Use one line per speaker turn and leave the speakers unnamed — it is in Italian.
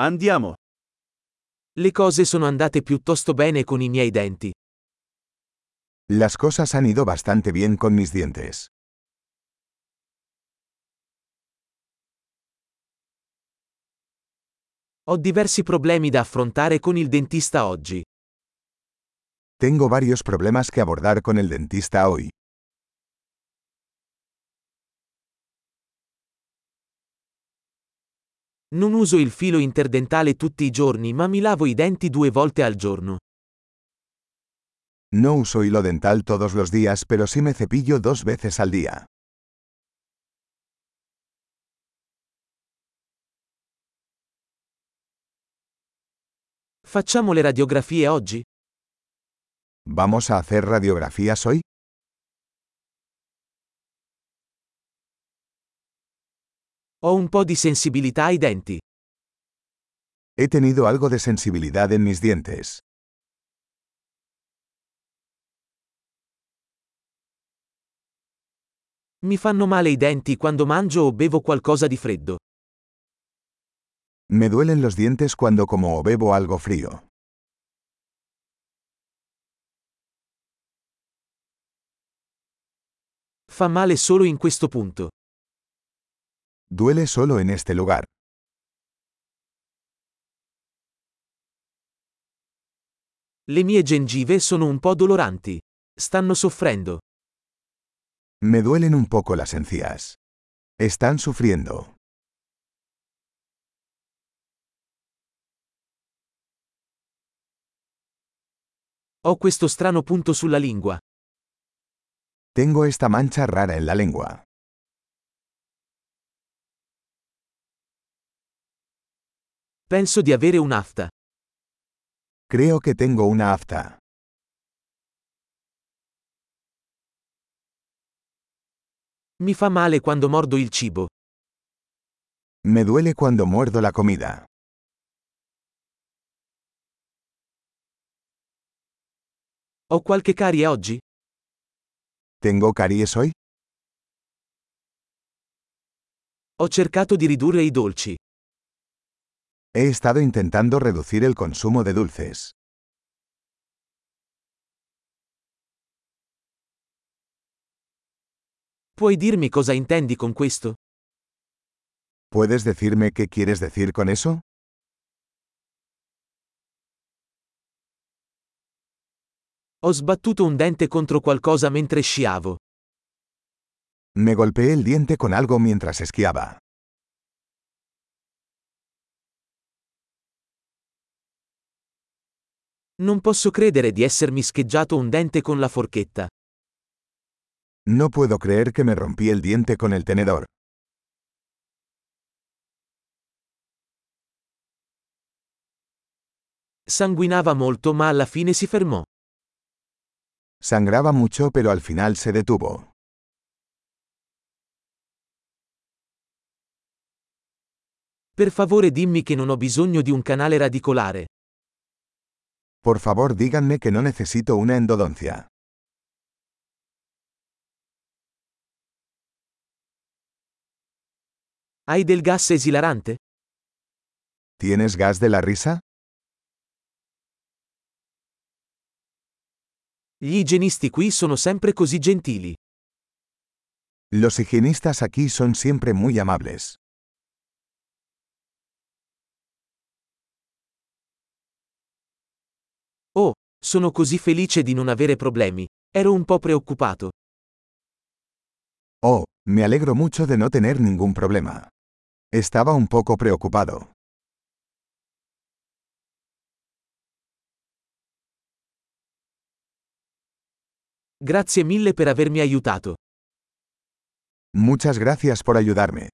Andiamo.
Le cose sono andate piuttosto bene con i miei denti.
Las cosas han ido bastante bien con mis dientes.
Ho diversi problemi da affrontare con il dentista oggi.
Tengo varios problemas que abordar con el dentista hoy.
Non uso il filo interdentale tutti i giorni ma mi lavo i denti due volte al giorno.
No uso hilo dental todos los días, pero sí me cepillo dos veces al día.
Facciamo le radiografie oggi?
¿Vamos a hacer radiografías hoy?
Ho un po' di sensibilità ai denti.
He tenido algo de sensibilidad en mis dientes.
Mi fanno male i denti quando mangio o bevo qualcosa di freddo.
Me duelen los dientes cuando como o bebo algo frío.
Fa male solo in questo punto.
Duele solo en este lugar.
Le mie gengive sono un po' doloranti. Stanno soffrendo.
Me duelen un poco las encías. Están sufriendo.
Ho questo strano punto sulla lingua.
Tengo esta mancha rara en la lengua.
Penso di avere un'afta.
Creo que tengo una afta.
Mi fa male quando mordo il cibo.
Me duele cuando muerdo la comida.
Ho qualche carie oggi?
¿Tengo caries hoy?
Ho cercato di ridurre i dolci.
He estado intentando reducir el consumo de dulces.
Puoi dirmi cosa intendi con questo?
¿Puedes decirme qué quieres decir con eso?
Ho sbattuto un dente contro qualcosa mentre sciavo.
Me golpeé el diente con algo mientras esquiaba.
Non posso credere di essermi scheggiato un dente con la forchetta.
No puedo creer que me rompí el diente con el tenedor.
Sanguinava molto ma alla fine si fermò.
Sangraba mucho pero al final se detuvo.
Per favore dimmi che non ho bisogno di un canale radicolare.
Por favor díganme que no necesito una endodoncia.
Hai del gas esilarante?
¿Tienes gas de la risa?
Gli igienisti qui sono sempre così gentili.
Los higienistas aquí son siempre muy amables.
Sono così felice di non avere problemi. Ero un po' preoccupato.
Oh, me alegro mucho de no tener ningún problema. Estaba un poco preocupado.
Grazie mille per avermi aiutato.
Muchas gracias por ayudarme.